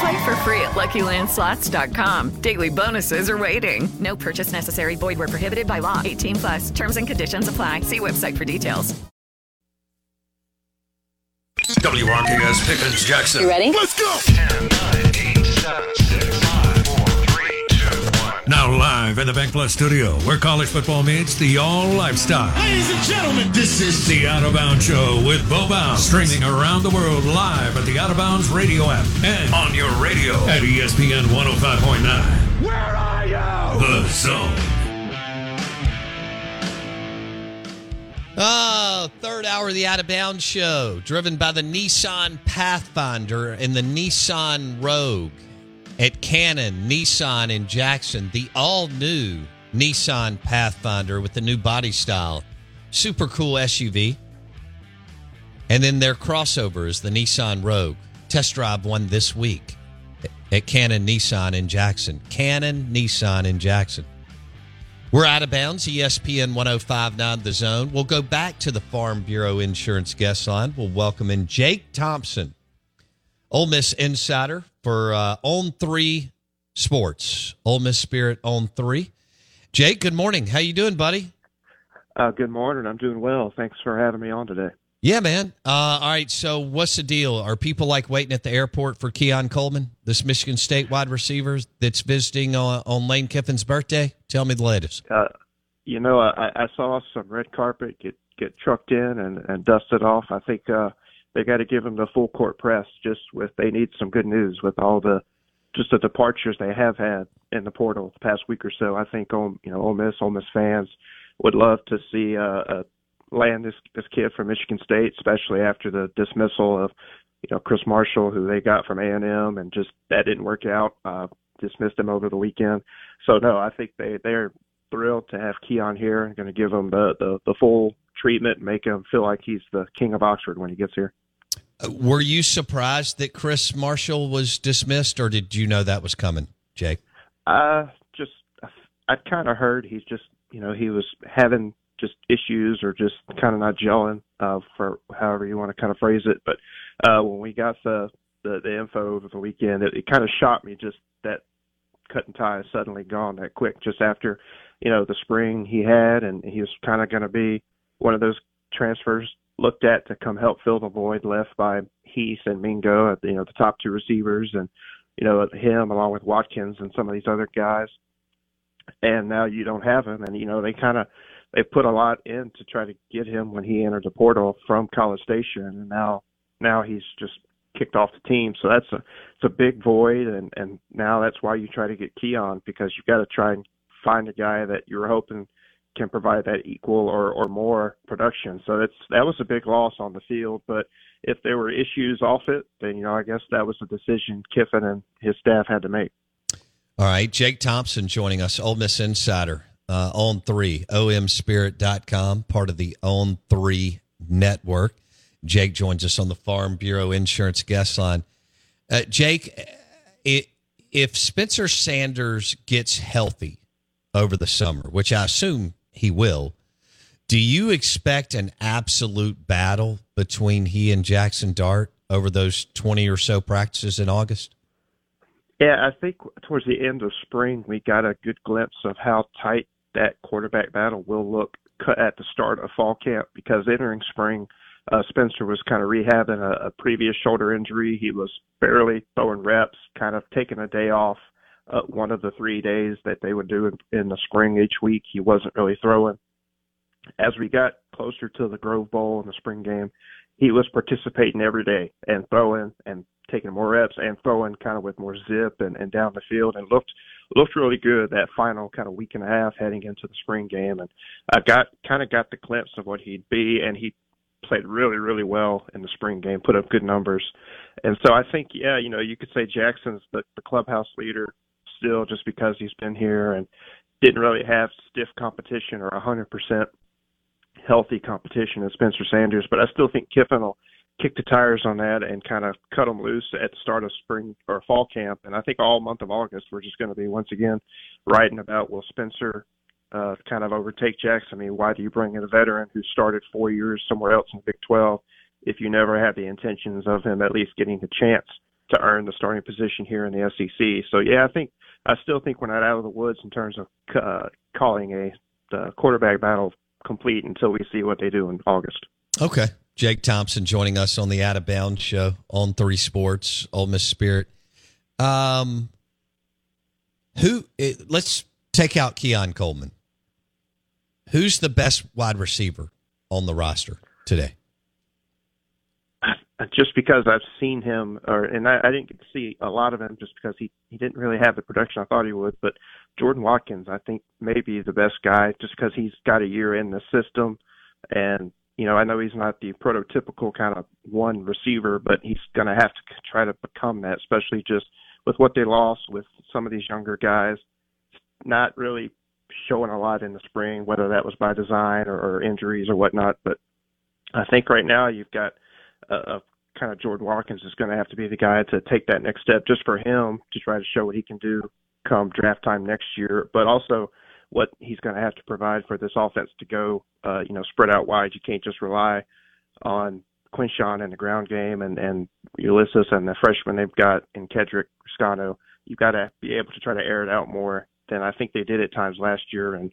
Play for free at LuckyLandSlots.com. Daily bonuses are waiting. No purchase necessary. Void where prohibited by law. 18 plus. Terms and conditions apply. See website for details. WRKS Pickens Jackson. You ready? Let's go! 10, 9, 8, 7, 6, 5, 4, 3, 2, 1. Now live in the Bank Plus studio, where college football meets the all lifestyle. Ladies and gentlemen, this is The Out of Bounds Show with Bo Bounds, streaming around the world live at the Out of Bounds radio app and On your radio. at ESPN 105.9. Where Are You? The Zone. Oh, third hour of the Out of Bounds show, driven by the Nissan Pathfinder and the Nissan Rogue at Cannon, Nissan in Jackson. The all new Nissan Pathfinder with the new body style. Super cool SUV. And then their crossover is the Nissan Rogue. Test drive one this week at Cannon, Nissan in Jackson. Cannon, Nissan in Jackson. We're out of bounds. ESPN 1059 The Zone. We'll go back to the Farm Bureau Insurance guest line. We'll welcome in Jake Thompson, Ole Miss insider for uh, On 3 Sports. Ole Miss Spirit On 3. Jake, good morning. How you doing, buddy? Uh, good morning. I'm doing well. Thanks for having me on today. Yeah, man. Uh, all right. So, what's the deal? Are people like waiting at the airport for Keon Coleman, this Michigan State wide receiver that's visiting on, on Lane Kiffin's birthday? Tell me the latest. Uh, you know, I, I saw some red carpet get get trucked in and, and dusted off. I think uh, they got to give them the full court press. Just with they need some good news with all the just the departures they have had in the portal the past week or so. I think um, you know Ole Miss, Ole Miss fans would love to see uh, uh, land this this kid from Michigan State, especially after the dismissal of you know Chris Marshall, who they got from A and M, and just that didn't work out. Uh, dismissed him over the weekend. So no, I think they they're thrilled to have Keon here going to give him the, the the full treatment, make him feel like he's the king of Oxford when he gets here. Were you surprised that Chris Marshall was dismissed, or did you know that was coming, Jake? Uh, just I'd kind of heard he's just you know he was having just issues or just kind of not gelling uh, for however you want to kind of phrase it. But uh, when we got the the, the info over the weekend, it, it kind of shocked me just that cut and tie suddenly gone that quick. Just after you know the spring he had, and he was kind of going to be one of those transfers looked at to come help fill the void left by Heath and Mingo, uh, you know the top two receivers, and you know him along with Watkins and some of these other guys. And now you don't have him, and you know they kind of they put a lot in to try to get him when he entered the portal from College Station, and now now he's just kicked off the team. So that's a it's a big void, and and now that's why you try to get Keon because you've got to try and find a guy that you were hoping can provide that equal or or more production. So that's that was a big loss on the field, but if there were issues off it, then you know I guess that was a decision Kiffin and his staff had to make. All right, Jake Thompson joining us, Ole Miss Insider, uh, on three, omspirit.com, part of the On Three Network. Jake joins us on the Farm Bureau Insurance guest line. Uh, Jake, it, if Spencer Sanders gets healthy over the summer, which I assume he will, Do you expect an absolute battle between he and Jackson Dart over those 20 or so practices in August? Yeah, I think towards the end of spring, we got a good glimpse of how tight that quarterback battle will look at the start of fall camp because entering spring, uh, Spencer was kind of rehabbing a, a previous shoulder injury. He was barely throwing reps, kind of taking a day off. Uh, one of the three days that they would do in, the spring each week, he wasn't really throwing. As we got closer to the Grove Bowl and the spring game, he was participating every day and throwing and taking more reps and throwing kind of with more zip and, and down the field and looked looked really good that final kind of week and a half heading into the spring game and I got kind of got the glimpse of what he'd be and he played really really well in the spring game put up good numbers and so I think yeah you know you could say Jackson's the, the clubhouse leader still just because he's been here and didn't really have stiff competition or a hundred percent healthy competition in Spencer Sanders but I still think Kiffin will kick the tires on that and kind of cut them loose at the start of spring or fall camp. And I think all month of August we're just going to be once again writing about will Spencer uh, kind of overtake Jackson. I mean, why do you bring in a veteran who started four years somewhere else in Big 12 if you never have the intentions of him at least getting the chance to earn the starting position here in the SEC? So yeah, I think I still think we're not out of the woods in terms of uh, calling a the quarterback battle complete until we see what they do in August. Okay. Jake Thompson joining us on the Out of Bounds show on Three Sports, Ole Miss Spirit. Um, who? It, let's take out Keon Coleman. Who's the best wide receiver on the roster today? Uh, just because I've seen him, or and I, I didn't get to see a lot of him, just because he he didn't really have the production I thought he would. But Jordan Watkins, I think, may be the best guy, just because he's got a year in the system, and you know, I know he's not the prototypical kind of one receiver, but he's going to have to try to become that, especially just with what they lost with some of these younger guys. Not really showing a lot in the spring, whether that was by design or, or injuries or whatnot. But I think right now you've got a, a kind of Jordan Watkins is going to have to be the guy to take that next step just for him to try to show what he can do come draft time next year, but also what he's going to have to provide for this offense to go, uh, you know, spread out wide. You can't just rely on Quinshon in the ground game and and Ulysses and the freshman they've got in Kedrick Reescano. You've got to be able to try to air it out more than I think they did at times last year. And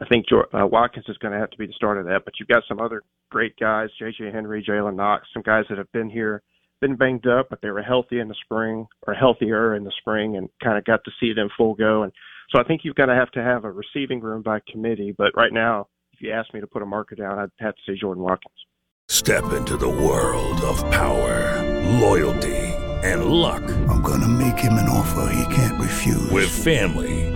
I think uh, Watkins is going to have to be the start of that. But you've got some other great guys, J.J. Henry, Jalen Knox, some guys that have been here, been banged up, but they were healthy in the spring or healthier in the spring and kind of got to see them full go. And so I think you've got to have to have a receiving room by committee. But right now, if you ask me to put a marker down, I'd have to say Jordan Watkins. Step into the world of power, loyalty, and luck. I'm going to make him an offer he can't refuse. With family,